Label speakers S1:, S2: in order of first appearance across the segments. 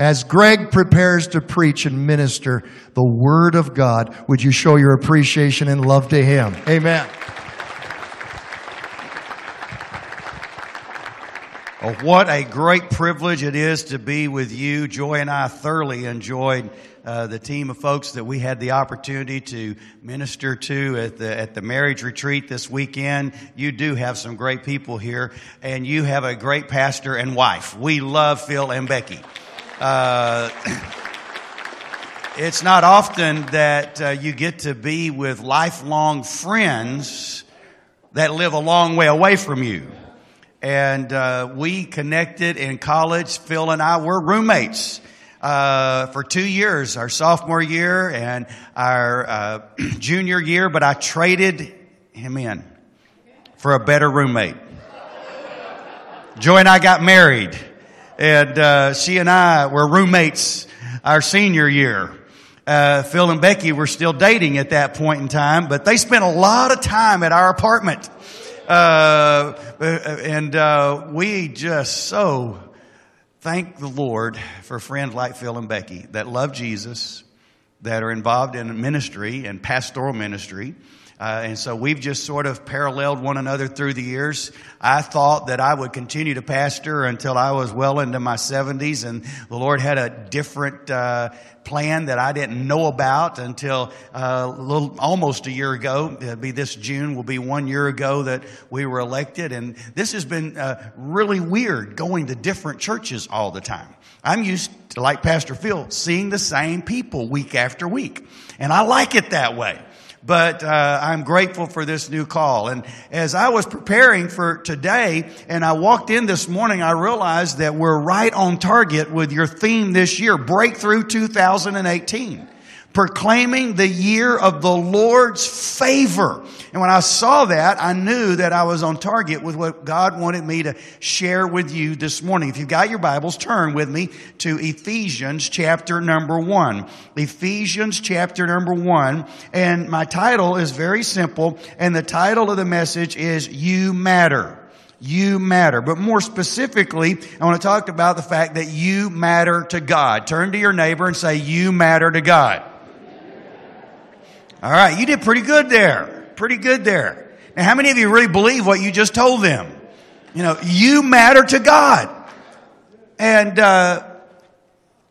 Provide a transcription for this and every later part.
S1: As Greg prepares to preach and minister the Word of God, would you show your appreciation and love to him? Amen.
S2: Oh, what a great privilege it is to be with you. Joy and I thoroughly enjoyed uh, the team of folks that we had the opportunity to minister to at the at the marriage retreat this weekend. You do have some great people here, and you have a great pastor and wife. We love Phil and Becky. Uh, it's not often that uh, you get to be with lifelong friends that live a long way away from you and uh, we connected in college. Phil and I were roommates uh, for two years, our sophomore year and our uh, junior year. But I traded him in for a better roommate. Joy and I got married, and uh, she and I were roommates our senior year. Uh, Phil and Becky were still dating at that point in time, but they spent a lot of time at our apartment. Uh, and uh, we just so thank the Lord for friends like Phil and Becky that love Jesus, that are involved in ministry and pastoral ministry. Uh, and so we've just sort of paralleled one another through the years. I thought that I would continue to pastor until I was well into my 70s, and the Lord had a different uh, plan that I didn't know about until uh, little, almost a year ago. It'll be this June will be one year ago that we were elected, and this has been uh, really weird going to different churches all the time. I'm used to, like Pastor Phil, seeing the same people week after week, and I like it that way but uh, I'm grateful for this new call. And as I was preparing for today, and I walked in this morning, I realized that we're right on target with your theme this year, Breakthrough 2018 proclaiming the year of the Lord's favor. And when I saw that, I knew that I was on target with what God wanted me to share with you this morning. If you've got your Bibles, turn with me to Ephesians chapter number one. Ephesians chapter number one. And my title is very simple. And the title of the message is You Matter. You matter. But more specifically, I want to talk about the fact that you matter to God. Turn to your neighbor and say, You matter to God. All right, you did pretty good there. Pretty good there. Now, how many of you really believe what you just told them? You know, you matter to God. And uh,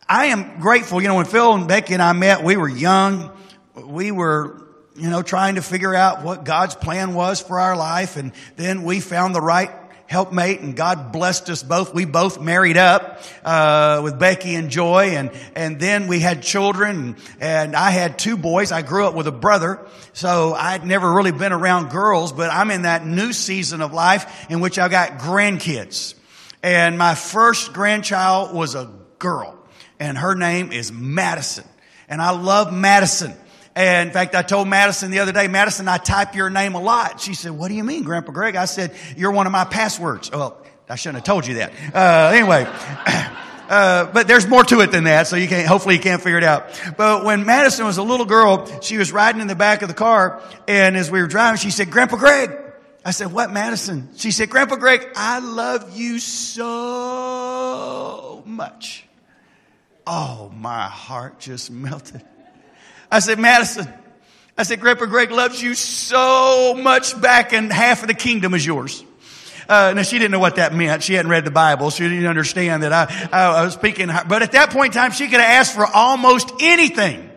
S2: I am grateful. You know, when Phil and Becky and I met, we were young. We were, you know, trying to figure out what God's plan was for our life. And then we found the right helpmate and God blessed us both. We both married up, uh, with Becky and Joy and, and then we had children and, I had two boys. I grew up with a brother. So I'd never really been around girls, but I'm in that new season of life in which I've got grandkids. And my first grandchild was a girl and her name is Madison. And I love Madison. And in fact, I told Madison the other day, Madison, I type your name a lot. She said, what do you mean, Grandpa Greg? I said, you're one of my passwords. Well, I shouldn't have told you that. Uh, anyway. Uh, but there's more to it than that, so you can't, hopefully you can't figure it out. But when Madison was a little girl, she was riding in the back of the car, and as we were driving, she said, Grandpa Greg. I said, what, Madison? She said, Grandpa Greg, I love you so much. Oh, my heart just melted. I said, Madison, I said, Grandpa Greg loves you so much back and half of the kingdom is yours. Uh, now she didn't know what that meant. She hadn't read the Bible. She didn't understand that I, I, I was speaking. But at that point in time, she could have asked for almost anything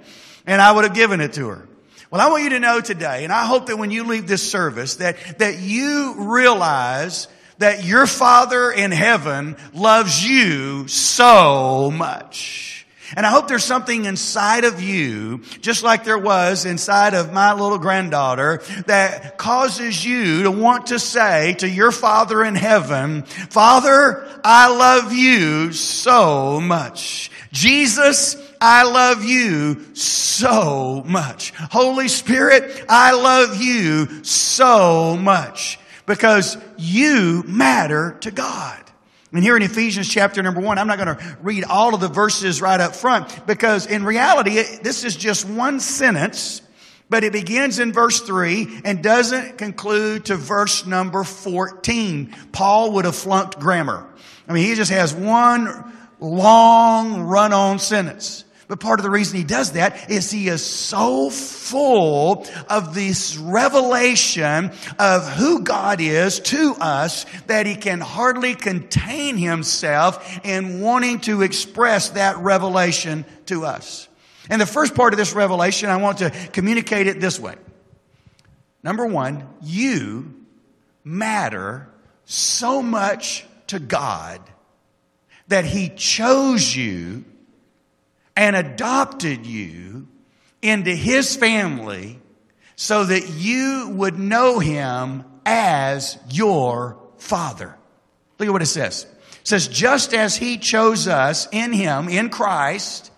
S2: and I would have given it to her. Well, I want you to know today, and I hope that when you leave this service, that, that you realize that your Father in heaven loves you so much. And I hope there's something inside of you, just like there was inside of my little granddaughter, that causes you to want to say to your Father in heaven, Father, I love you so much. Jesus, I love you so much. Holy Spirit, I love you so much because you matter to God. And here in Ephesians chapter number one, I'm not going to read all of the verses right up front because in reality, this is just one sentence, but it begins in verse three and doesn't conclude to verse number 14. Paul would have flunked grammar. I mean, he just has one long run on sentence. But part of the reason he does that is he is so full of this revelation of who God is to us that he can hardly contain himself in wanting to express that revelation to us. And the first part of this revelation, I want to communicate it this way. Number one, you matter so much to God that He chose you and adopted you into His family so that you would know Him as your Father. Look at what it says. It says, just as He chose us in Him, in Christ,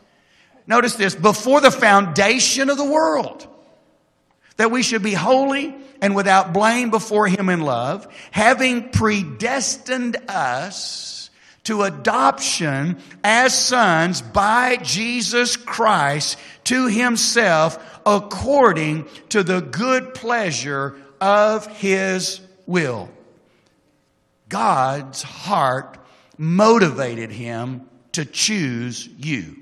S2: notice this, before the foundation of the world, that we should be holy and without blame before Him in love, having predestined us to adoption as sons by Jesus Christ to Himself according to the good pleasure of His will. God's heart motivated Him to choose you.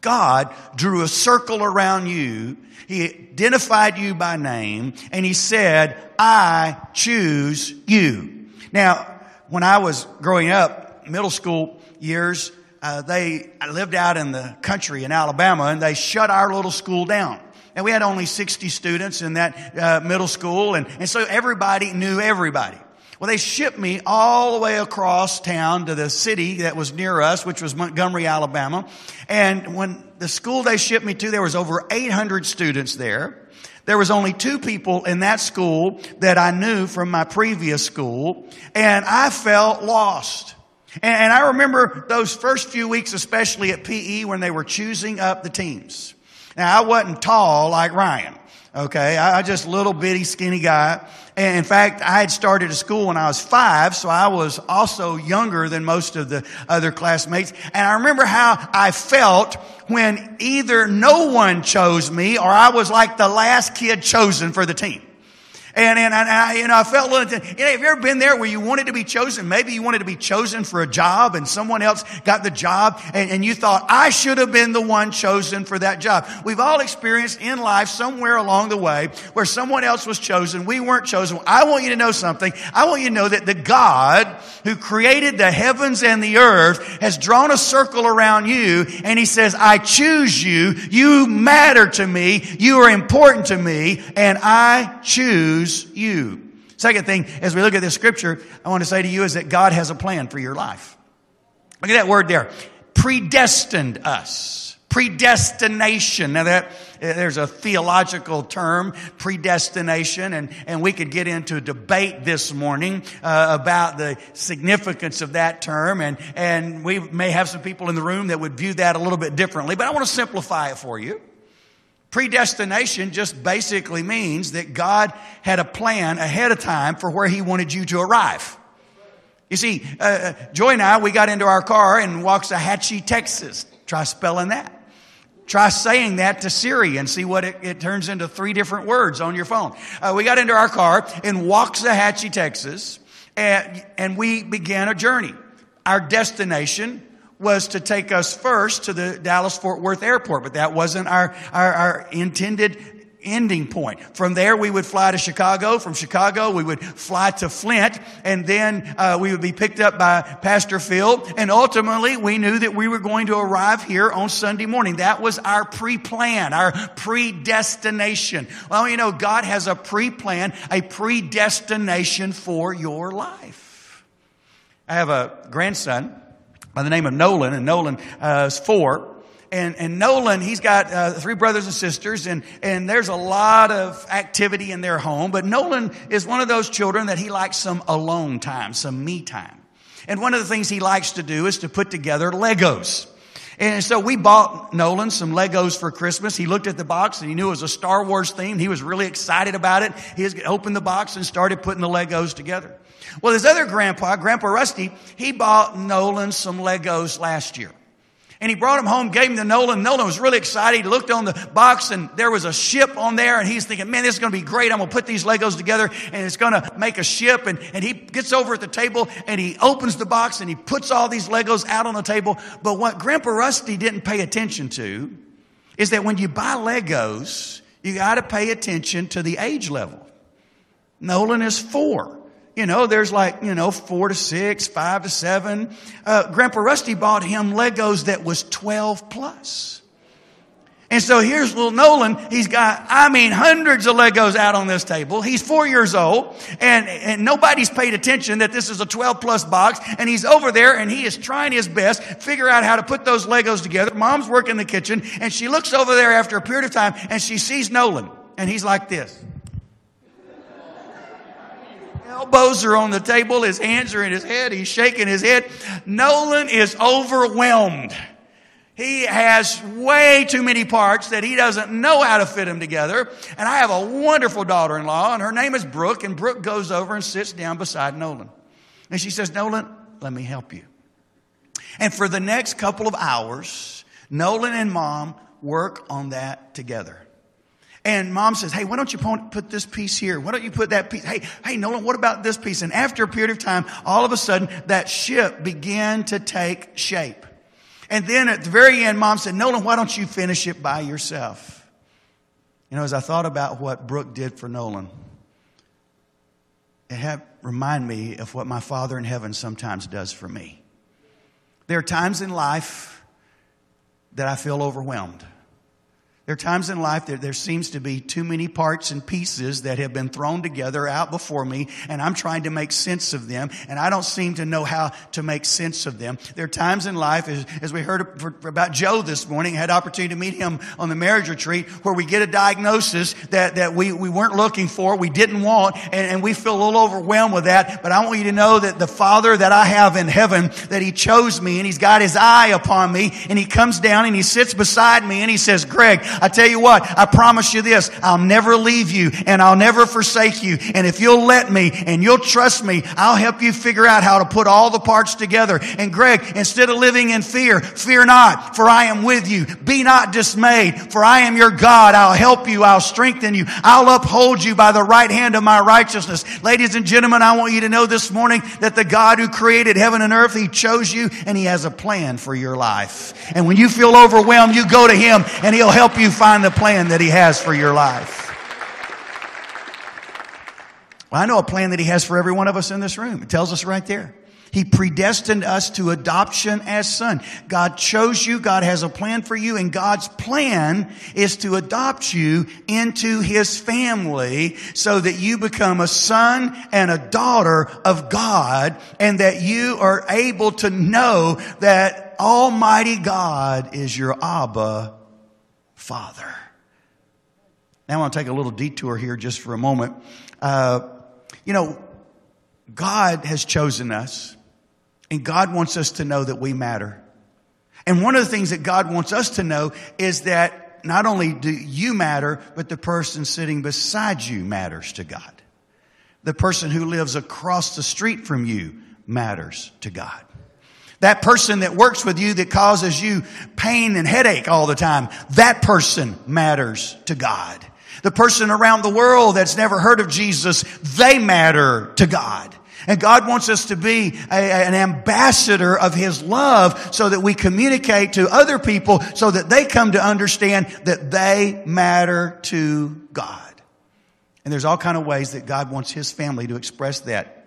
S2: God drew a circle around you. He identified you by name and he said, I choose you. Now, when I was growing up, middle school years, uh, they lived out in the country in Alabama and they shut our little school down. And we had only 60 students in that uh, middle school and, and so everybody knew everybody. Well, they shipped me all the way across town to the city that was near us, which was Montgomery, Alabama. And when the school they shipped me to, there was over 800 students there. There was only two people in that school that I knew from my previous school, and I felt lost. And I remember those first few weeks, especially at PE, when they were choosing up the teams. Now, I wasn't tall like Ryan. Okay. I, I just little bitty skinny guy. And in fact, I had started a school when I was five, so I was also younger than most of the other classmates. And I remember how I felt when either no one chose me or I was like the last kid chosen for the team. And, and, and I, you know, I felt, you know, have you ever been there where you wanted to be chosen? Maybe you wanted to be chosen for a job and someone else got the job and, and you thought, I should have been the one chosen for that job. We've all experienced in life somewhere along the way where someone else was chosen. We weren't chosen. I want you to know something. I want you to know that the God who created the heavens and the earth has drawn a circle around you and he says, I choose you. You matter to me. You are important to me and I choose choose you. Second thing, as we look at this scripture, I want to say to you is that God has a plan for your life. Look at that word there. Predestined us. Predestination. Now that, there's a theological term, predestination, and, and we could get into a debate this morning uh, about the significance of that term, and, and we may have some people in the room that would view that a little bit differently, but I want to simplify it for you. Predestination just basically means that God had a plan ahead of time for where He wanted you to arrive. You see, uh, uh, Joy and I, we got into our car in Waxahachie, Texas. Try spelling that. Try saying that to Siri and see what it, it turns into three different words on your phone. Uh, we got into our car in Waxahachie, Texas, and, and we began a journey. Our destination was to take us first to the Dallas Fort Worth airport, but that wasn't our, our, our, intended ending point. From there, we would fly to Chicago. From Chicago, we would fly to Flint, and then uh, we would be picked up by Pastor Phil. And ultimately, we knew that we were going to arrive here on Sunday morning. That was our pre-plan, our predestination. Well, you know, God has a pre-plan, a predestination for your life. I have a grandson by the name of Nolan, and Nolan uh, is four. And, and Nolan, he's got uh, three brothers and sisters, and, and there's a lot of activity in their home. But Nolan is one of those children that he likes some alone time, some me time. And one of the things he likes to do is to put together Legos. And so we bought Nolan some Legos for Christmas. He looked at the box and he knew it was a Star Wars theme. He was really excited about it. He opened the box and started putting the Legos together. Well, his other grandpa, Grandpa Rusty, he bought Nolan some Legos last year. And he brought him home, gave him to Nolan. Nolan was really excited. He looked on the box and there was a ship on there and he's thinking, man, this is going to be great. I'm going to put these Legos together and it's going to make a ship. And, and he gets over at the table and he opens the box and he puts all these Legos out on the table. But what Grandpa Rusty didn't pay attention to is that when you buy Legos, you got to pay attention to the age level. Nolan is four. You know, there's like, you know, four to six, five to seven. Uh, Grandpa Rusty bought him Legos that was 12 plus. And so here's little Nolan. He's got, I mean, hundreds of Legos out on this table. He's four years old and, and nobody's paid attention that this is a 12 plus box. And he's over there and he is trying his best, figure out how to put those Legos together. Mom's working in the kitchen and she looks over there after a period of time and she sees Nolan and he's like this elbows are on the table, his hands are in his head, he's shaking his head. Nolan is overwhelmed. He has way too many parts that he doesn't know how to fit them together. And I have a wonderful daughter in law, and her name is Brooke, and Brooke goes over and sits down beside Nolan. And she says, Nolan, let me help you. And for the next couple of hours, Nolan and mom work on that together. And mom says, Hey, why don't you put this piece here? Why don't you put that piece? Hey, hey, Nolan, what about this piece? And after a period of time, all of a sudden, that ship began to take shape. And then at the very end, mom said, Nolan, why don't you finish it by yourself? You know, as I thought about what Brooke did for Nolan, it had remind me of what my Father in heaven sometimes does for me. There are times in life that I feel overwhelmed. There are times in life that there seems to be too many parts and pieces that have been thrown together out before me, and I'm trying to make sense of them, and I don't seem to know how to make sense of them. There are times in life, as, as we heard about Joe this morning, had opportunity to meet him on the marriage retreat, where we get a diagnosis that, that we, we weren't looking for, we didn't want, and, and we feel a little overwhelmed with that. But I want you to know that the Father that I have in heaven, that He chose me, and He's got His eye upon me, and He comes down and He sits beside me, and He says, Greg, I tell you what, I promise you this, I'll never leave you and I'll never forsake you. And if you'll let me and you'll trust me, I'll help you figure out how to put all the parts together. And Greg, instead of living in fear, fear not, for I am with you. Be not dismayed, for I am your God. I'll help you. I'll strengthen you. I'll uphold you by the right hand of my righteousness. Ladies and gentlemen, I want you to know this morning that the God who created heaven and earth, He chose you and He has a plan for your life. And when you feel overwhelmed, you go to Him and He'll help you find the plan that He has for your life. Well, I know a plan that He has for every one of us in this room. It tells us right there. He predestined us to adoption as son. God chose you. God has a plan for you and God's plan is to adopt you into His family so that you become a son and a daughter of God and that you are able to know that Almighty God is your Abba Father. Now I want to take a little detour here just for a moment. Uh, you know, God has chosen us and God wants us to know that we matter. And one of the things that God wants us to know is that not only do you matter, but the person sitting beside you matters to God. The person who lives across the street from you matters to God. That person that works with you that causes you pain and headache all the time, that person matters to God. The person around the world that's never heard of Jesus, they matter to God. And God wants us to be a, an ambassador of His love so that we communicate to other people so that they come to understand that they matter to God. And there's all kind of ways that God wants His family to express that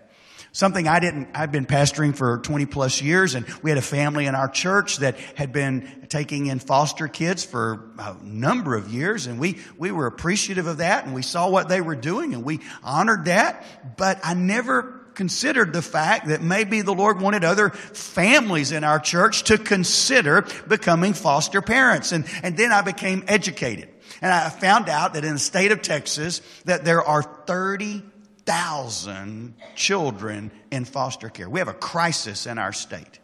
S2: Something I didn't, I've been pastoring for 20 plus years and we had a family in our church that had been taking in foster kids for a number of years and we, we were appreciative of that and we saw what they were doing and we honored that. But I never considered the fact that maybe the Lord wanted other families in our church to consider becoming foster parents. And, and then I became educated. And I found out that in the state of Texas that there are 30 thousand children in foster care. We have a crisis in our state.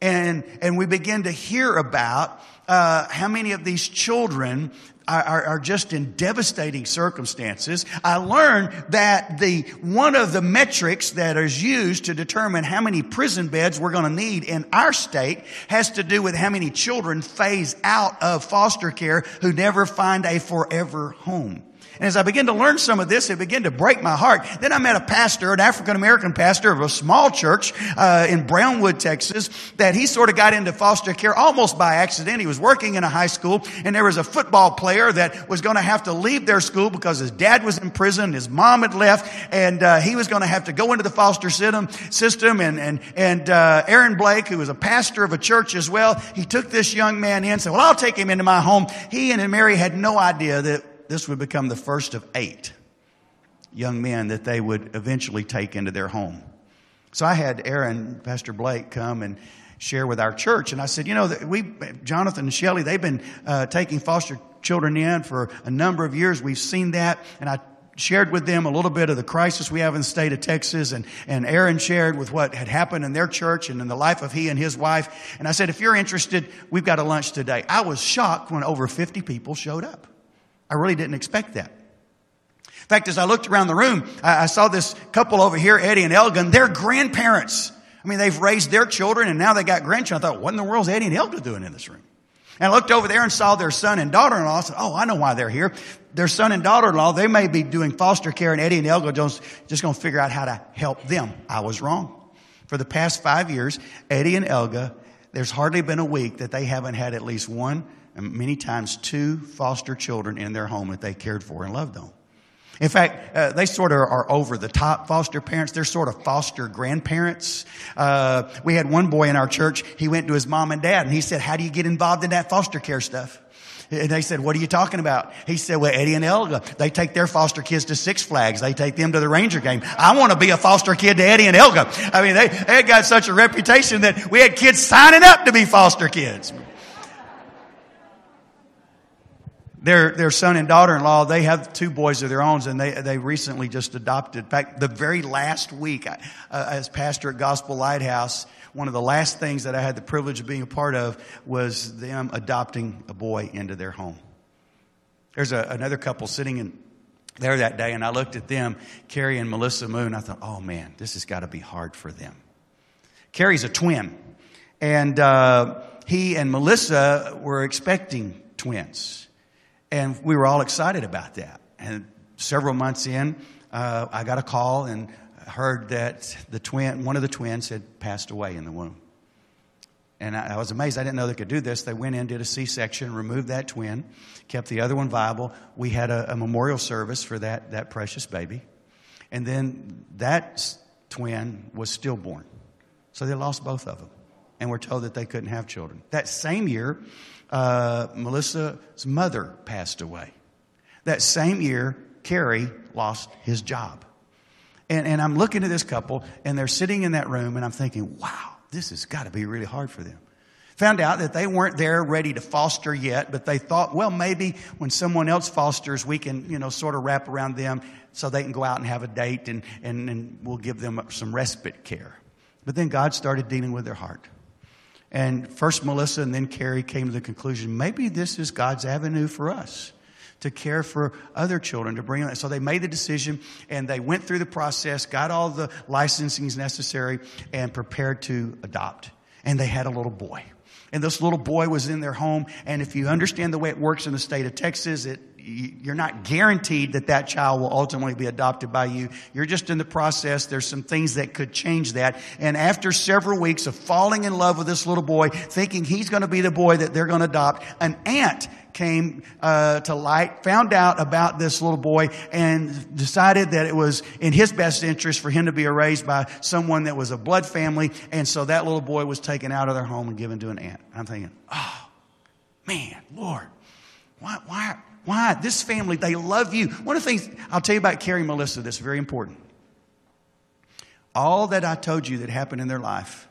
S2: And, and we begin to hear about uh, how many of these children are, are, are just in devastating circumstances. I learned that the, one of the metrics that is used to determine how many prison beds we're going to need in our state has to do with how many children phase out of foster care who never find a forever home. And as I began to learn some of this, it began to break my heart. Then I met a pastor, an African American pastor of a small church uh, in Brownwood, Texas, that he sort of got into foster care almost by accident. He was working in a high school, and there was a football player that was going to have to leave their school because his dad was in prison, his mom had left, and uh, he was going to have to go into the foster system. And and and uh, Aaron Blake, who was a pastor of a church as well, he took this young man in, said, "Well, I'll take him into my home." He and Mary had no idea that this would become the first of eight young men that they would eventually take into their home. So I had Aaron, Pastor Blake, come and share with our church. And I said, you know, we, Jonathan and Shelly, they've been uh, taking foster children in for a number of years. We've seen that. And I shared with them a little bit of the crisis we have in the state of Texas. And, and Aaron shared with what had happened in their church and in the life of he and his wife. And I said, if you're interested, we've got a lunch today. I was shocked when over 50 people showed up. I really didn't expect that. In fact, as I looked around the room, I, saw this couple over here, Eddie and Elgin. They're grandparents. I mean, they've raised their children and now they got grandchildren. I thought, what in the world is Eddie and Elgin doing in this room? And I looked over there and saw their son and daughter-in-law. I said, oh, I know why they're here. Their son and daughter-in-law, they may be doing foster care and Eddie and Elgin just, just going to figure out how to help them. I was wrong. For the past five years, Eddie and Elga, there's hardly been a week that they haven't had at least one and many times two foster children in their home that they cared for and loved on. In fact, uh, they sort of are over the top foster parents. They're sort of foster grandparents. Uh, we had one boy in our church. He went to his mom and dad and he said, how do you get involved in that foster care stuff? And they said, what are you talking about? He said, well, Eddie and Elga, they take their foster kids to Six Flags. They take them to the Ranger game. I want to be a foster kid to Eddie and Elga. I mean, they, they had got such a reputation that we had kids signing up to be foster kids. their, their son and daughter-in-law, they have two boys of their own and they, they recently just adopted. In fact, the very last week, uh, as pastor at Gospel Lighthouse, one of the last things that I had the privilege of being a part of was them adopting a boy into their home. There's a, another couple sitting in there that day and I looked at them, Carrie and Melissa Moon. I thought, oh man, this has got to be hard for them. Carrie's a twin and, uh, he and Melissa were expecting twins. And we were all excited about that. And several months in, uh, I got a call and heard that the twin, one of the twins had passed away in the womb. And I, I was amazed. I didn't know they could do this. They went in, did a C-section, removed that twin, kept the other one viable. We had a, a memorial service for that, that precious baby. And then that twin was stillborn. So they lost both of them and were told that they couldn't have children. That same year, uh, Melissa's mother passed away. That same year, Kerry lost his job. And, and I'm looking at this couple, and they're sitting in that room, and I'm thinking, wow, this has got to be really hard for them. Found out that they weren't there ready to foster yet, but they thought, well, maybe when someone else fosters, we can, you know, sort of wrap around them so they can go out and have a date and, and, and we'll give them some respite care. But then God started dealing with their heart. And first Melissa and then Carrie came to the conclusion maybe this is God's avenue for us to care for other children, to bring them. So they made the decision and they went through the process, got all the licensings necessary, and prepared to adopt. And they had a little boy. And this little boy was in their home. And if you understand the way it works in the state of Texas, it, you're not guaranteed that that child will ultimately be adopted by you. You're just in the process. There's some things that could change that. And after several weeks of falling in love with this little boy, thinking he's going to be the boy that they're going to adopt, an aunt came uh, to light, found out about this little boy, and decided that it was in his best interest for him to be raised by someone that was a blood family. And so that little boy was taken out of their home and given to an aunt. I'm thinking, oh, man, Lord, why, why, why? This family, they love you. One of the things I'll tell you about Carrie and Melissa that's very important. All that I told you that happened in their life,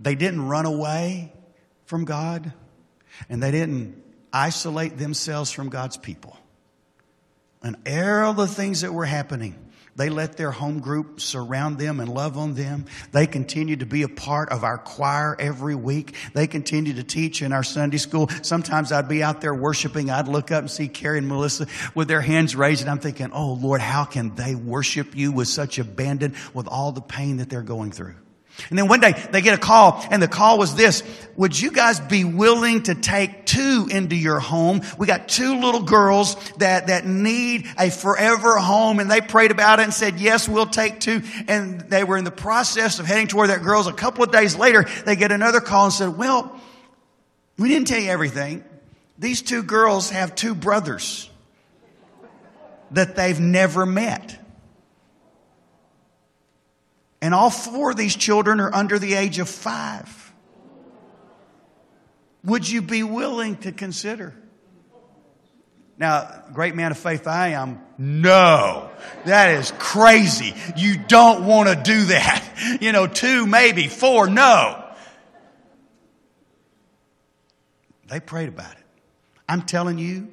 S2: they didn't run away from God and they didn't isolate themselves from God's people. And all the things that were happening They let their home group surround them and love on them. They continue to be a part of our choir every week. They continue to teach in our Sunday school. Sometimes I'd be out there worshiping. I'd look up and see Carrie and Melissa with their hands raised and I'm thinking, oh Lord, how can they worship you with such abandon with all the pain that they're going through? And then one day they get a call and the call was this. Would you guys be willing to take two into your home? We got two little girls that, that need a forever home and they prayed about it and said, yes, we'll take two. And they were in the process of heading toward that girls. A couple of days later, they get another call and said, well, we didn't tell you everything. These two girls have two brothers that they've never met. And all four of these children are under the age of five. Would you be willing to consider? Now, great man of faith I am, no. That is crazy. You don't want to do that. You know, two, maybe, four, no. They prayed about it. I'm telling you,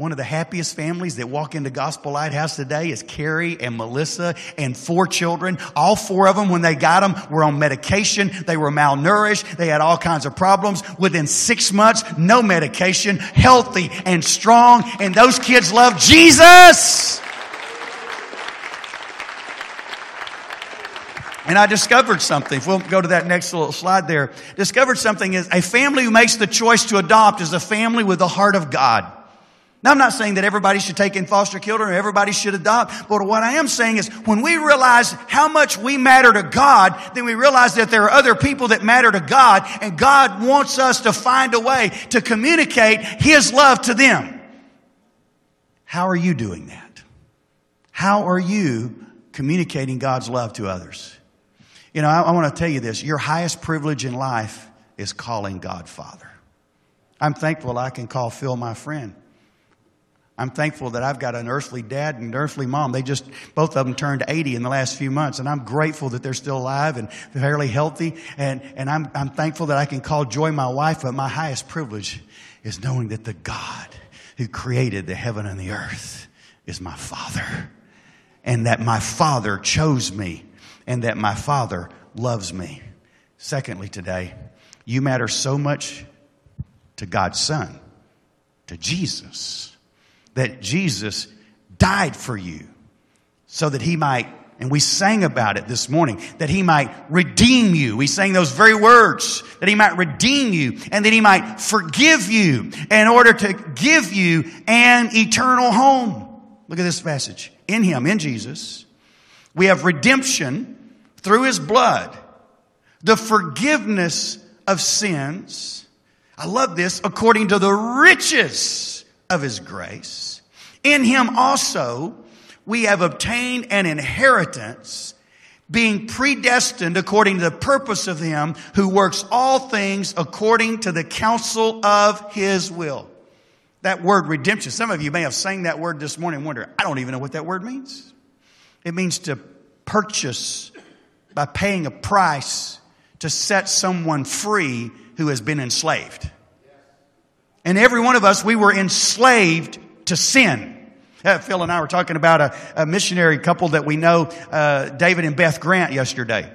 S2: one of the happiest families that walk into Gospel Lighthouse today is Carrie and Melissa and four children. All four of them, when they got them, were on medication. They were malnourished. They had all kinds of problems. Within six months, no medication, healthy and strong. And those kids love Jesus. And I discovered something. If we'll go to that next little slide there. Discovered something is a family who makes the choice to adopt is a family with the heart of God. Now, I'm not saying that everybody should take in foster children or everybody should adopt, but what I am saying is when we realize how much we matter to God, then we realize that there are other people that matter to God, and God wants us to find a way to communicate His love to them. How are you doing that? How are you communicating God's love to others? You know, I, I want to tell you this your highest privilege in life is calling God Father. I'm thankful I can call Phil my friend. I'm thankful that I've got an earthly dad and an earthly mom. They just, both of them turned 80 in the last few months. And I'm grateful that they're still alive and fairly healthy. And, and I'm, I'm thankful that I can call Joy my wife. But my highest privilege is knowing that the God who created the heaven and the earth is my father. And that my father chose me and that my father loves me. Secondly, today, you matter so much to God's son, to Jesus that Jesus died for you so that he might, and we sang about it this morning, that he might redeem you. We sang those very words, that he might redeem you and that he might forgive you in order to give you an eternal home. Look at this passage. In him, in Jesus, we have redemption through his blood, the forgiveness of sins. I love this according to the riches of his grace. In him also we have obtained an inheritance, being predestined according to the purpose of him who works all things according to the counsel of his will. That word redemption, some of you may have sang that word this morning and wonder, I don't even know what that word means. It means to purchase by paying a price to set someone free who has been enslaved. And every one of us, we were enslaved to sin. Uh, Phil and I were talking about a, a missionary couple that we know, uh, David and Beth Grant, yesterday.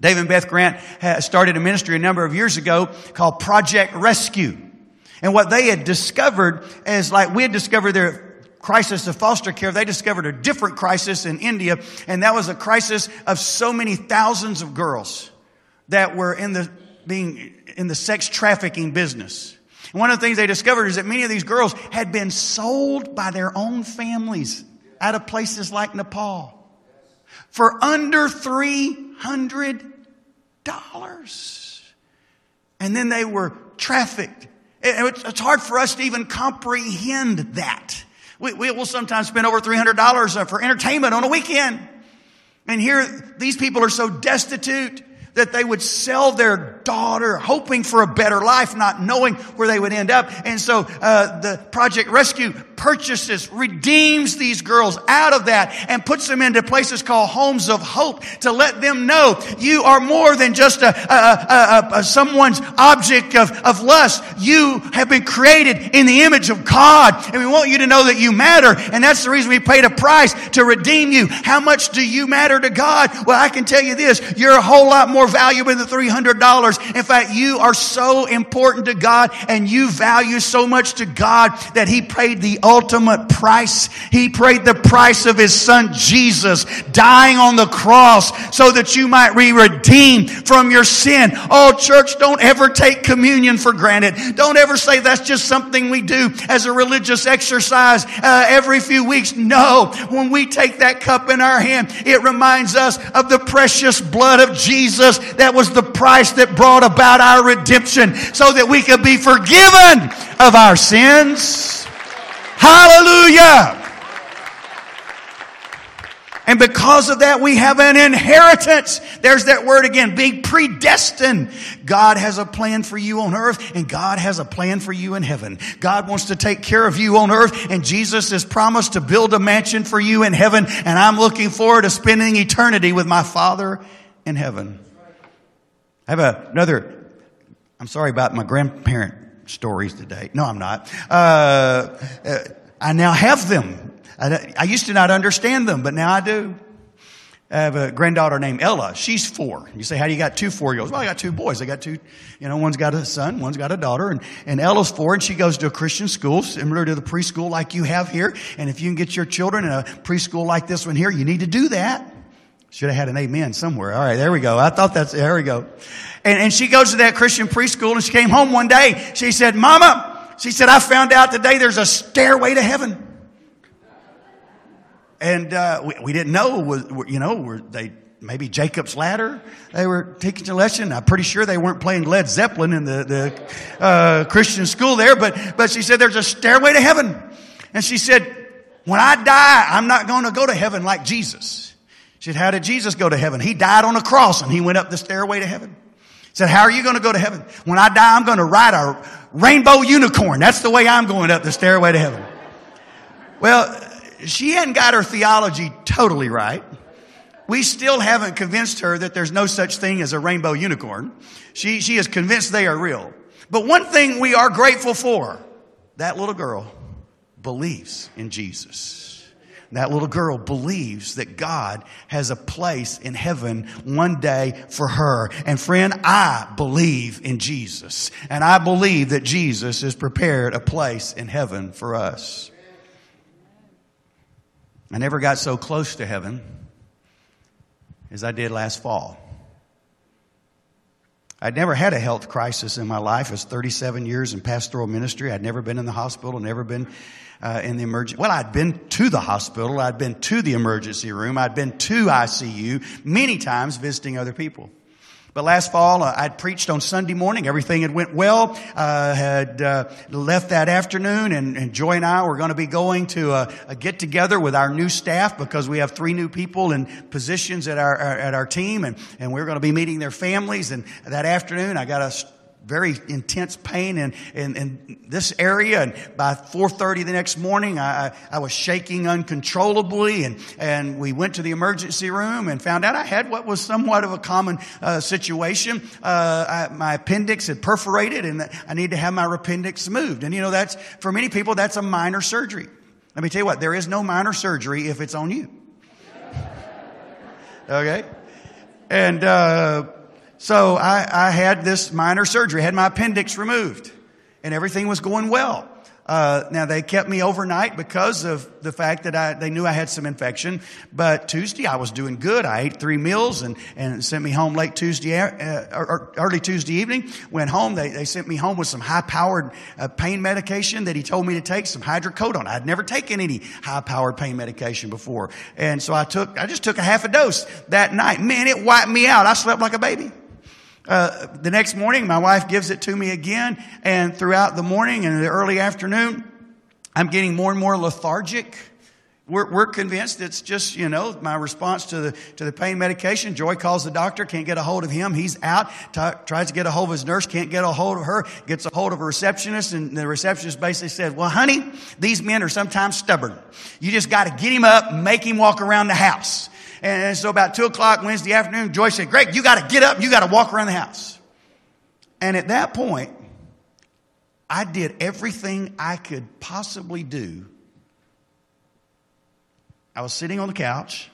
S2: David and Beth Grant started a ministry a number of years ago called Project Rescue. And what they had discovered is like we had discovered their crisis of foster care, they discovered a different crisis in India, and that was a crisis of so many thousands of girls that were in the being in the sex trafficking business. One of the things they discovered is that many of these girls had been sold by their own families out of places like Nepal for under $300. And then they were trafficked. It's hard for us to even comprehend that. We, will sometimes spend over $300 uh, for entertainment on a weekend. And here, these people are so destitute that they would sell their daughter, hoping for a better life, not knowing where they would end up. And so uh, the Project Rescue purchases, redeems these girls out of that, and puts them into places called homes of hope to let them know you are more than just a, a, a, a someone's object of, of lust. You have been created in the image of God, and we want you to know that you matter. And that's the reason we paid a price to redeem you. How much do you matter to God? Well, I can tell you this: you're a whole lot more valuable than three hundred dollars. In fact, you are so important to God, and you value so much to God that He paid the ultimate price. He paid the price of His Son Jesus, dying on the cross so that you might be redeemed from your sin. Oh, church, don't ever take communion for granted. Don't ever say that's just something we do as a religious exercise uh, every few weeks. No, when we take that cup in our hand, it reminds us of the precious blood of Jesus that was the price that brought about our redemption so that we could be forgiven of our sins. Hallelujah. And because of that, we have an inheritance. There's that word again, being predestined. God has a plan for you on earth and God has a plan for you in heaven. God wants to take care of you on earth and Jesus has promised to build a mansion for you in heaven. And I'm looking forward to spending eternity with my Father in heaven. I have another, I'm sorry about my grandparent stories today. No, I'm not. Uh, uh, I now have them. I, I used to not understand them, but now I do. I have a granddaughter named Ella. She's four. You say, how do you got two four-year-olds? Well, I got two boys. I got two, you know, one's got a son, one's got a daughter, and, and Ella's four, and she goes to a Christian school, similar to the preschool like you have here. And if you can get your children in a preschool like this one here, you need to do that. Should have had an amen somewhere. All right, there we go. I thought that's, there we go. And, and she goes to that Christian preschool, and she came home one day. She said, Mama, she said, I found out today there's a stairway to heaven. And uh, we, we, didn't know, was, you know, were they maybe Jacob's ladder? They were teaching a lesson. I'm pretty sure they weren't playing Led Zeppelin in the, the uh, Christian school there, but, but she said there's a stairway to heaven. And she said, when I die, I'm not going to go to heaven like Jesus. She said, how did Jesus go to heaven? He died on a cross and he went up the stairway to heaven. Said, how are you going to go to heaven? When I die, I'm going to ride a rainbow unicorn. That's the way I'm going up the stairway to heaven. Well, she hadn't got her theology totally right. We still haven't convinced her that there's no such thing as a rainbow unicorn. She, she is convinced they are real. But one thing we are grateful for, that little girl believes in Jesus. That little girl believes that God has a place in heaven one day for her. And friend, I believe in Jesus. And I believe that Jesus has prepared a place in heaven for us. I never got so close to heaven as I did last fall. I'd never had a health crisis in my life. It's 37 years in pastoral ministry. I'd never been in the hospital, never been uh, in the emergency. Well, I'd been to the hospital. I'd been to the emergency room. I'd been to ICU many times visiting other people. But last fall, uh, I'd preached on Sunday morning. Everything had went well. Uh, had uh, left that afternoon, and, and, Joy and I were going to be going to a, a, get together with our new staff because we have three new people in positions at our, our at our team, and and we we're going to be meeting their families. And that afternoon, I got a very intense pain in, in, in, this area. And by 4.30 the next morning, I, I was shaking uncontrollably. And, and we went to the emergency room and found out I had what was somewhat of a common uh, situation. Uh, I, my appendix had perforated and I need to have my appendix moved. And you know, that's, for many people, that's a minor surgery. Let me tell you what, there is no minor surgery if it's on you. Okay? And, uh, so I, I had this minor surgery, I had my appendix removed, and everything was going well. Uh, now they kept me overnight because of the fact that I, they knew I had some infection. But Tuesday I was doing good. I ate three meals and, and sent me home late Tuesday, uh, or early Tuesday evening. Went home. They, they sent me home with some high powered uh, pain medication that he told me to take, some hydrocodone. I'd never taken any high powered pain medication before. And so I took, I just took a half a dose that night. Man, it wiped me out. I slept like a baby. Uh, the next morning, my wife gives it to me again, and throughout the morning and the early afternoon, I'm getting more and more lethargic. We're, we're convinced it's just, you know, my response to the, to the pain medication. Joy calls the doctor, can't get a hold of him. He's out, t- tries to get a hold of his nurse, can't get a hold of her, gets a hold of a receptionist, and the receptionist basically said, well, honey, these men are sometimes stubborn. You just got to get him up, make him walk around the house. And so about two o'clock Wednesday afternoon, Joy said, Greg, you got to get up, you got to walk around the house. And at that point, I did everything I could possibly do I was sitting on the couch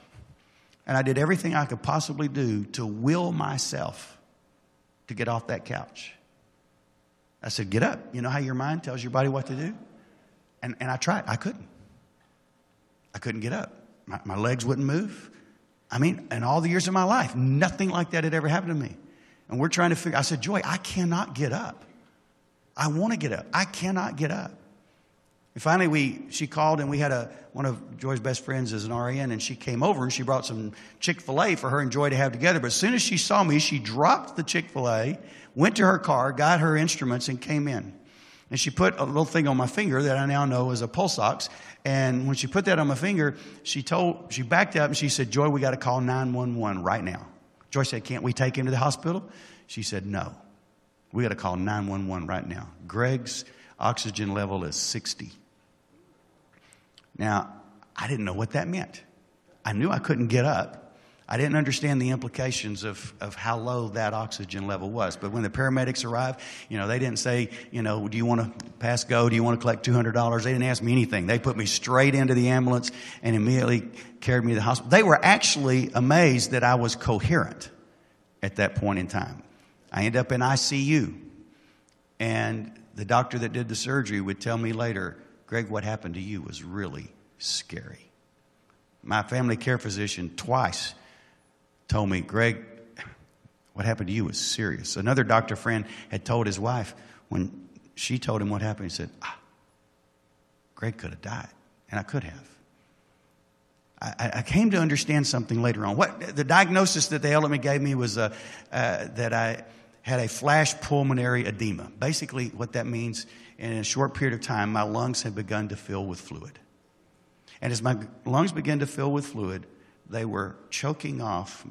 S2: and I did everything I could possibly do to will myself to get off that couch. I said, Get up. You know how your mind tells your body what to do? And, and I tried. I couldn't. I couldn't get up. My, my legs wouldn't move. I mean, in all the years of my life, nothing like that had ever happened to me. And we're trying to figure, I said, Joy, I cannot get up. I want to get up. I cannot get up. And finally, we, she called and we had a, one of Joy's best friends is an RN and she came over and she brought some Chick-fil-A for her and Joy to have together. But as soon as she saw me, she dropped the Chick-fil-A, went to her car, got her instruments and came in. And she put a little thing on my finger that I now know is a pulse ox. And when she put that on my finger, she told, she backed up and she said, Joy, we got to call 911 right now. Joy said, can't we take him to the hospital? She said, no. We got to call 911 right now. Greg's oxygen level is 60. Now, I didn't know what that meant. I knew I couldn't get up. I didn't understand the implications of, of how low that oxygen level was. But when the paramedics arrived, you know, they didn't say, you know, do you want to pass go? Do you want to collect $200? They didn't ask me anything. They put me straight into the ambulance and immediately carried me to the hospital. They were actually amazed that I was coherent at that point in time. I ended up in ICU. And the doctor that did the surgery would tell me later, Greg, what happened to you was really scary. My family care physician twice told me, Greg, what happened to you was serious. Another doctor friend had told his wife when she told him what happened, he said, ah, Greg could have died, and I could have. I, I, came to understand something later on. What the diagnosis that the element gave me was uh, uh, that I had a flash pulmonary edema. Basically, what that means in a short period of time, my lungs had begun to fill with fluid. And as my lungs began to fill with fluid, they were choking off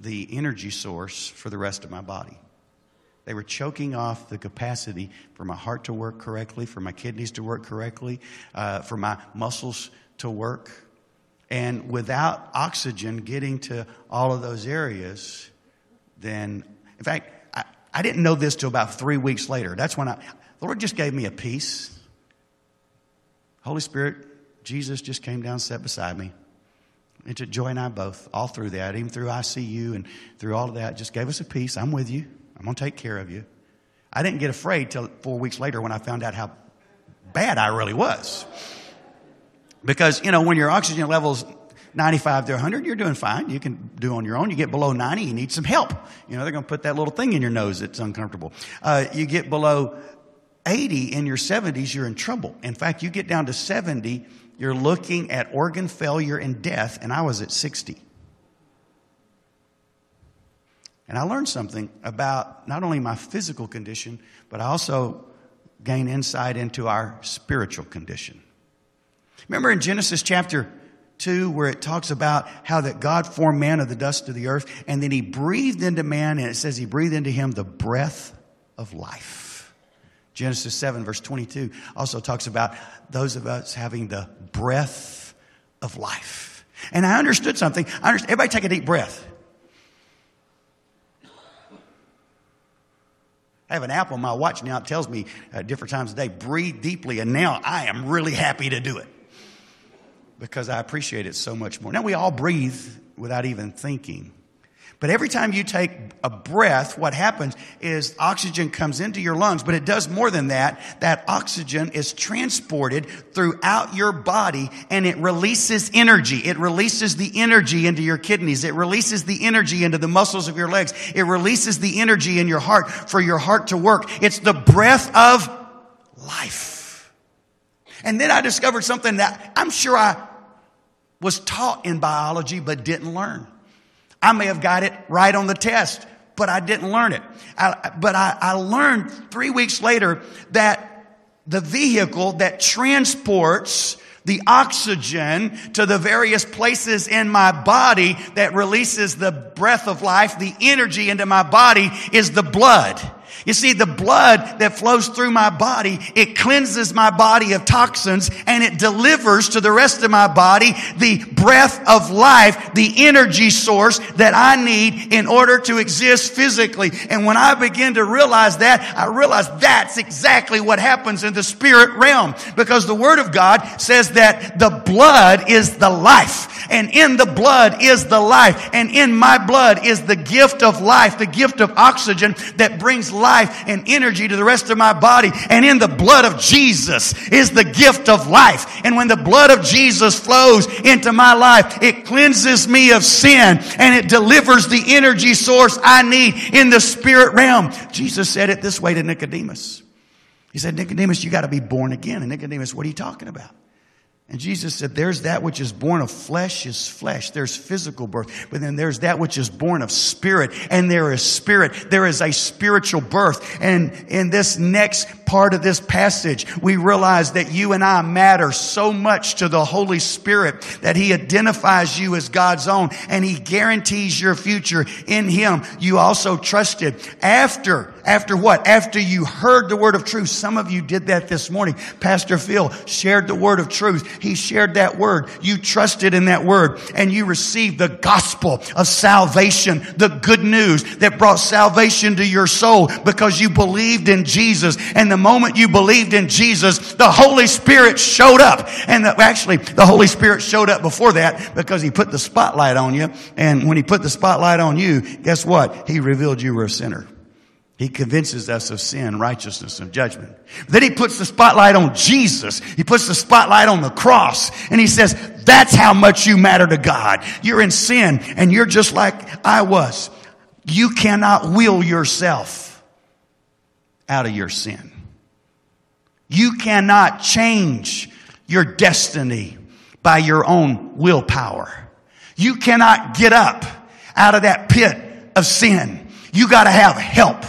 S2: the energy source for the rest of my body. They were choking off the capacity for my heart to work correctly, for my kidneys to work correctly, uh, for my muscles to work. And without oxygen getting to all of those areas, then, in fact, I, I didn't know this till about three weeks later. That's when I, the Lord just gave me a peace. Holy Spirit, Jesus just came down, sat beside me. To Joy and I both, all through that, even through ICU and through all of that, just gave us a peace. I'm with you. I'm going to take care of you. I didn't get afraid till four weeks later when I found out how bad I really was. Because, you know, when your oxygen level's 95 to 100, you're doing fine. You can do on your own. You get below 90, you need some help. You know, they're going to put that little thing in your nose that's uncomfortable. Uh, you get below 80 in your 70s, you're in trouble. In fact, you get down to 70, you're looking at organ failure and death, and I was at 60. And I learned something about not only my physical condition, but I also gained insight into our spiritual condition. Remember in Genesis chapter 2 where it talks about how that God formed man of the dust of the earth and then he breathed into man and it says he breathed into him the breath of life. Genesis 7, verse 22, also talks about those of us having the breath of life. And I understood something. I understood, everybody take a deep breath. I have an app on my watch now. It tells me at different times of day, breathe deeply. And now I am really happy to do it because I appreciate it so much more. Now we all breathe without even thinking. But every time you take a breath, what happens is oxygen comes into your lungs, but it does more than that. That oxygen is transported throughout your body and it releases energy. It releases the energy into your kidneys. It releases the energy into the muscles of your legs. It releases the energy in your heart for your heart to work. It's the breath of life. And then I discovered something that I'm sure I was taught in biology but didn't learn. I may have got it right on the test, but I didn't learn it. I, but I, I learned three weeks later that the vehicle that transports the oxygen to the various places in my body that releases the breath of life, the energy into my body is the blood. You see, the blood that flows through my body, it cleanses my body of toxins and it delivers to the rest of my body the breath of life, the energy source that I need in order to exist physically. And when I begin to realize that, I realize that's exactly what happens in the spirit realm. Because the word of God says that the blood is the life. And in the blood is the life. And in my blood is the gift of life, the gift of oxygen that brings life life and energy to the rest of my body. And in the blood of Jesus is the gift of life. And when the blood of Jesus flows into my life, it cleanses me of sin and it delivers the energy source I need in the spirit realm. Jesus said it this way to Nicodemus. He said, Nicodemus, you got to be born again. And Nicodemus, what are you talking about? And Jesus said, There's that which is born of flesh is flesh. There's physical birth. But then there's that which is born of spirit. And there is spirit. There is a spiritual birth. And in this next part of this passage, we realize that you and I matter so much to the Holy Spirit that He identifies you as God's own and He guarantees your future in Him. You also trusted after after what? After you heard the word of truth. Some of you did that this morning. Pastor Phil shared the word of truth. He shared that word. You trusted in that word and you received the gospel of salvation, the good news that brought salvation to your soul because you believed in Jesus. And the moment you believed in Jesus, the Holy Spirit showed up. And the, actually, the Holy Spirit showed up before that because He put the spotlight on you. And when He put the spotlight on you, guess what? He revealed you were a sinner. He convinces us of sin, righteousness, and judgment. Then he puts the spotlight on Jesus. He puts the spotlight on the cross. And he says, that's how much you matter to God. You're in sin and you're just like I was. You cannot will yourself out of your sin. You cannot change your destiny by your own willpower. You cannot get up out of that pit of sin. You gotta have help.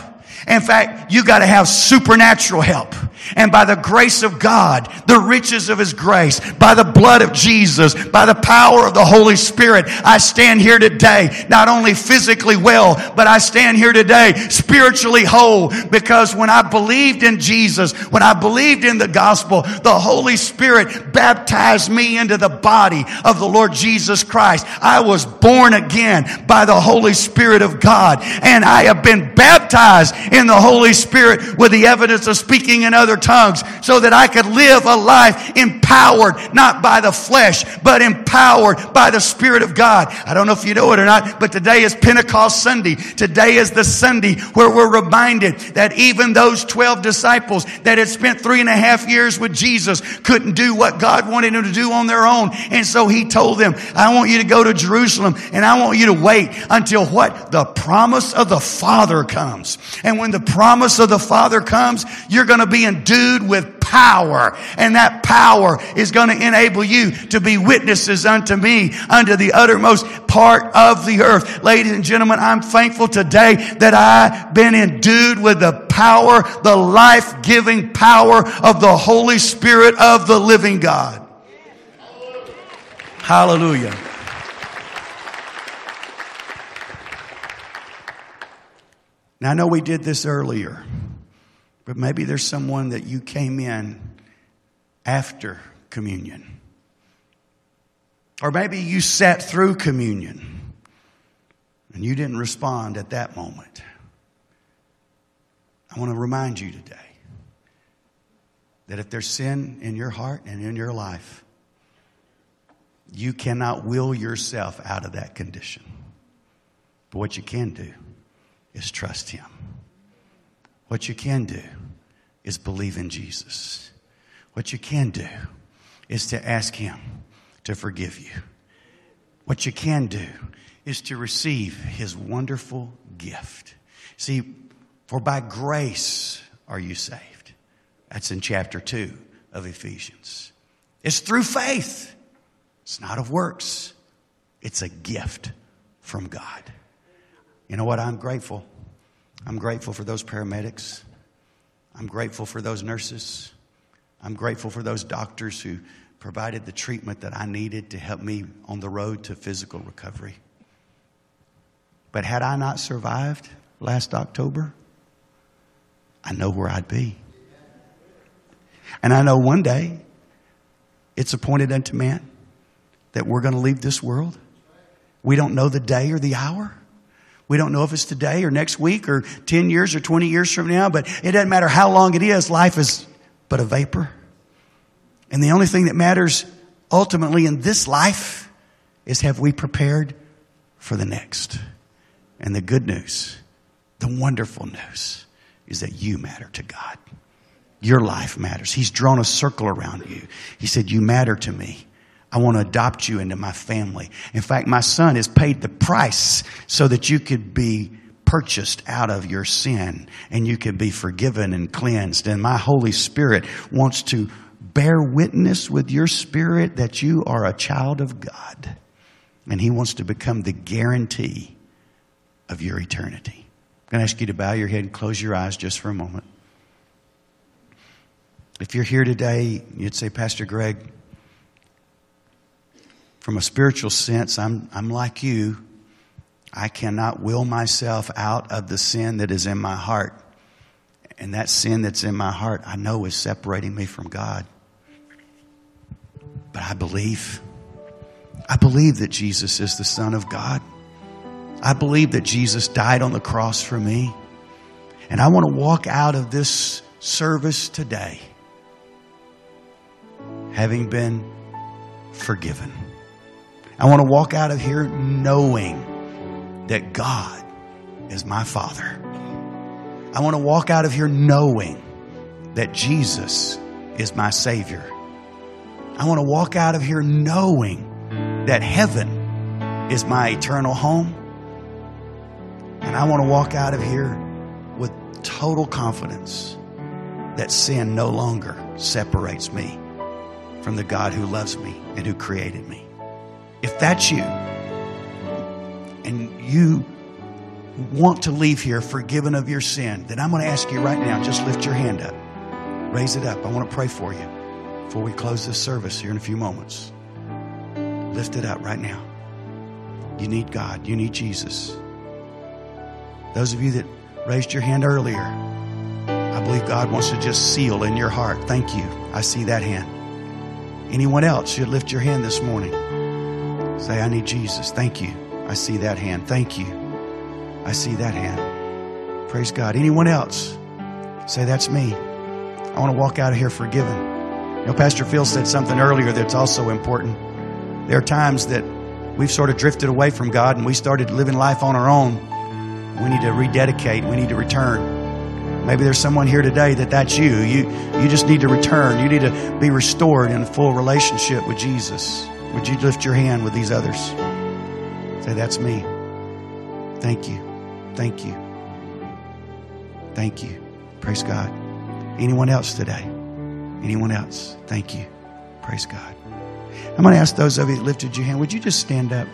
S2: In fact, you got to have supernatural help. And by the grace of God, the riches of His grace, by the blood of Jesus, by the power of the Holy Spirit, I stand here today, not only physically well, but I stand here today spiritually whole because when I believed in Jesus, when I believed in the gospel, the Holy Spirit baptized me into the body of the Lord Jesus Christ. I was born again by the Holy Spirit of God and I have been baptized in the Holy Spirit with the evidence of speaking in other tongues so that I could live a life empowered, not by the flesh, but empowered by the Spirit of God. I don't know if you know it or not, but today is Pentecost Sunday. Today is the Sunday where we're reminded that even those 12 disciples that had spent three and a half years with Jesus couldn't do what God wanted them to do on their own. And so he told them, I want you to go to Jerusalem and I want you to wait until what? The promise of the Father comes. And when the promise of the Father comes, you're going to be endued with power. And that power is going to enable you to be witnesses unto me, unto the uttermost part of the earth. Ladies and gentlemen, I'm thankful today that I've been endued with the power, the life giving power of the Holy Spirit of the living God. Hallelujah. Now, I know we did this earlier, but maybe there's someone that you came in after communion. Or maybe you sat through communion and you didn't respond at that moment. I want to remind you today that if there's sin in your heart and in your life, you cannot will yourself out of that condition. But what you can do is trust Him. What you can do is believe in Jesus. What you can do is to ask Him to forgive you. What you can do is to receive His wonderful gift. See, for by grace are you saved. That's in chapter 2 of Ephesians. It's through faith, it's not of works, it's a gift from God. You know what? I'm grateful. I'm grateful for those paramedics. I'm grateful for those nurses. I'm grateful for those doctors who provided the treatment that I needed to help me on the road to physical recovery. But had I not survived last October, I know where I'd be. And I know one day it's appointed unto man that we're going to leave this world. We don't know the day or the hour. We don't know if it's today or next week or 10 years or 20 years from now, but it doesn't matter how long it is. Life is but a vapor. And the only thing that matters ultimately in this life is have we prepared for the next? And the good news, the wonderful news, is that you matter to God. Your life matters. He's drawn a circle around you. He said, You matter to me. I want to adopt you into my family. In fact, my son has paid the price so that you could be purchased out of your sin and you could be forgiven and cleansed. And my Holy Spirit wants to bear witness with your spirit that you are a child of God. And He wants to become the guarantee of your eternity. I'm going to ask you to bow your head and close your eyes just for a moment. If you're here today, you'd say, Pastor Greg, from a spiritual sense, I'm, I'm like you. I cannot will myself out of the sin that is in my heart. And that sin that's in my heart, I know is separating me from God. But I believe. I believe that Jesus is the Son of God. I believe that Jesus died on the cross for me. And I want to walk out of this service today having been forgiven. I want to walk out of here knowing that God is my Father. I want to walk out of here knowing that Jesus is my Savior. I want to walk out of here knowing that heaven is my eternal home. And I want to walk out of here with total confidence that sin no longer separates me from the God who loves me and who created me. If that's you, and you want to leave here forgiven of your sin, then I'm going to ask you right now just lift your hand up. Raise it up. I want to pray for you before we close this service here in a few moments. Lift it up right now. You need God, you need Jesus. Those of you that raised your hand earlier, I believe God wants to just seal in your heart. Thank you. I see that hand. Anyone else should lift your hand this morning. Say, I need Jesus. Thank you. I see that hand. Thank you. I see that hand. Praise God. Anyone else? Say, that's me. I want to walk out of here forgiven. You know, Pastor Phil said something earlier that's also important. There are times that we've sort of drifted away from God and we started living life on our own. We need to rededicate. We need to return. Maybe there's someone here today that that's you. You, you just need to return. You need to be restored in a full relationship with Jesus. Would you lift your hand with these others? Say, That's me. Thank you. Thank you. Thank you. Praise God. Anyone else today? Anyone else? Thank you. Praise God. I'm going to ask those of you that lifted your hand, would you just stand up?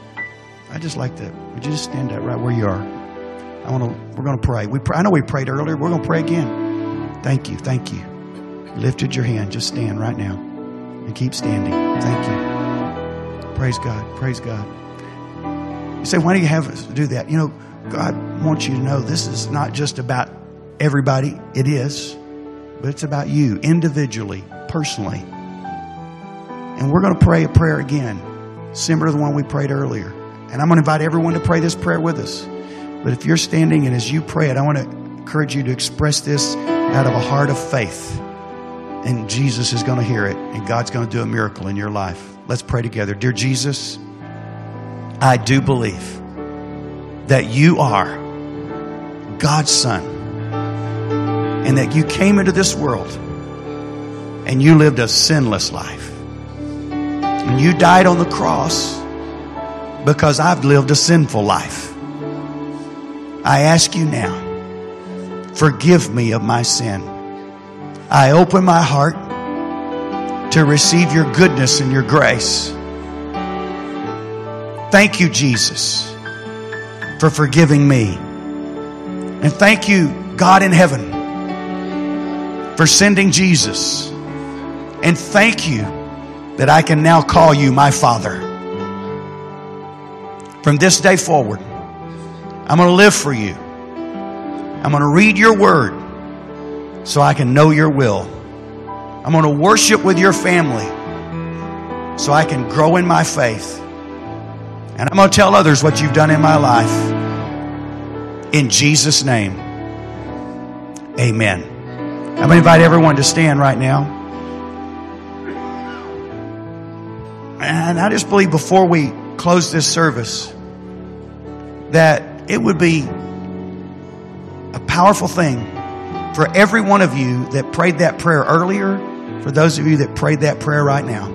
S2: I just like that. Would you just stand up right where you are? I want to. We're going to pray. We. Pray, I know we prayed earlier. We're going to pray again. Thank you. Thank you. you. Lifted your hand. Just stand right now, and keep standing. Thank you. Praise God. Praise God. You say, why do you have us do that? You know, God wants you to know this is not just about everybody. It is, but it's about you individually, personally. And we're going to pray a prayer again, similar to the one we prayed earlier. And I'm going to invite everyone to pray this prayer with us. But if you're standing and as you pray it, I want to encourage you to express this out of a heart of faith. And Jesus is going to hear it, and God's going to do a miracle in your life. Let's pray together. Dear Jesus, I do believe that you are God's Son and that you came into this world and you lived a sinless life. And you died on the cross because I've lived a sinful life. I ask you now, forgive me of my sin. I open my heart to receive your goodness and your grace. Thank you, Jesus, for forgiving me. And thank you, God in heaven, for sending Jesus. And thank you that I can now call you my Father. From this day forward, I'm going to live for you. I'm going to read your word so I can know your will. I'm going to worship with your family so I can grow in my faith. And I'm going to tell others what you've done in my life. In Jesus' name, amen. I'm going to invite everyone to stand right now. And I just believe before we close this service that it would be a powerful thing for every one of you that prayed that prayer earlier, for those of you that prayed that prayer right now.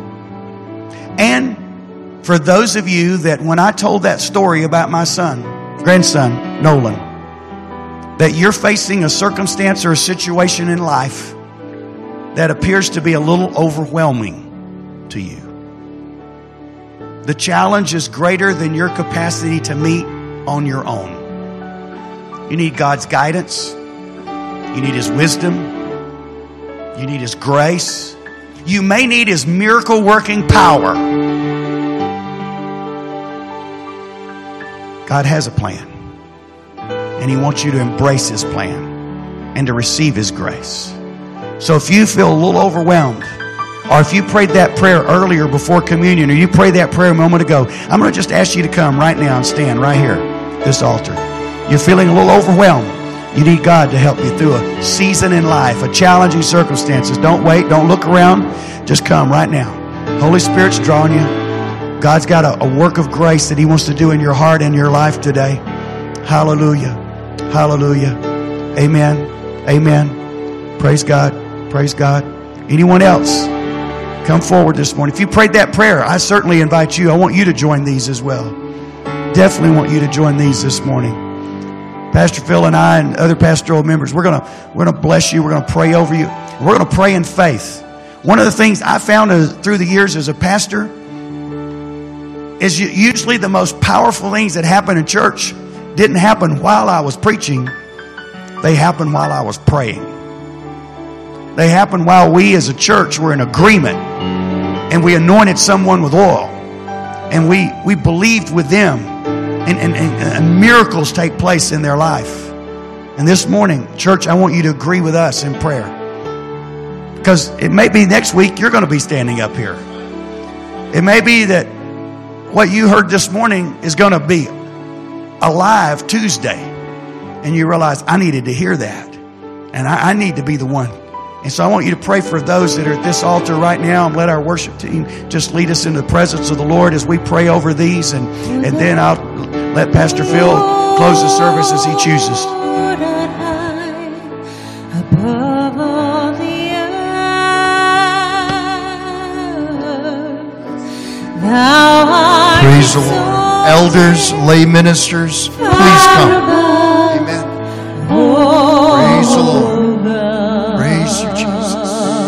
S2: And for those of you that when I told that story about my son, grandson, Nolan, that you're facing a circumstance or a situation in life that appears to be a little overwhelming to you. The challenge is greater than your capacity to meet on your own. You need God's guidance. You need His wisdom. You need His grace. You may need His miracle working power. God has a plan, and He wants you to embrace His plan and to receive His grace. So if you feel a little overwhelmed, or if you prayed that prayer earlier before communion, or you prayed that prayer a moment ago, I'm going to just ask you to come right now and stand right here, this altar. You're feeling a little overwhelmed. You need God to help you through a season in life, a challenging circumstances. Don't wait. Don't look around. Just come right now. Holy Spirit's drawing you. God's got a, a work of grace that He wants to do in your heart and your life today. Hallelujah. Hallelujah. Amen. Amen. Praise God. Praise God. Anyone else? Come forward this morning. If you prayed that prayer, I certainly invite you. I want you to join these as well. Definitely want you to join these this morning. Pastor Phil and I and other pastoral members, we're gonna we're gonna bless you. We're gonna pray over you. We're gonna pray in faith. One of the things I found as, through the years as a pastor is usually the most powerful things that happen in church didn't happen while I was preaching. They happened while I was praying. They happened while we as a church were in agreement and we anointed someone with oil and we, we believed with them and, and, and, miracles take place in their life. And this morning, church, I want you to agree with us in prayer. Because it may be next week you're going to be standing up here. It may be that what you heard this morning is going to be alive Tuesday. And you realize, I needed to hear that. And I, I need to be the one. And so I want you to pray for those that are at this altar right now and let our worship team just lead us into the presence of the Lord as we pray over these. And, and then I'll let Pastor Phil close the service as he chooses.
S1: Praise the Lord. Elders, lay ministers, please come. Amen. Praise the Lord.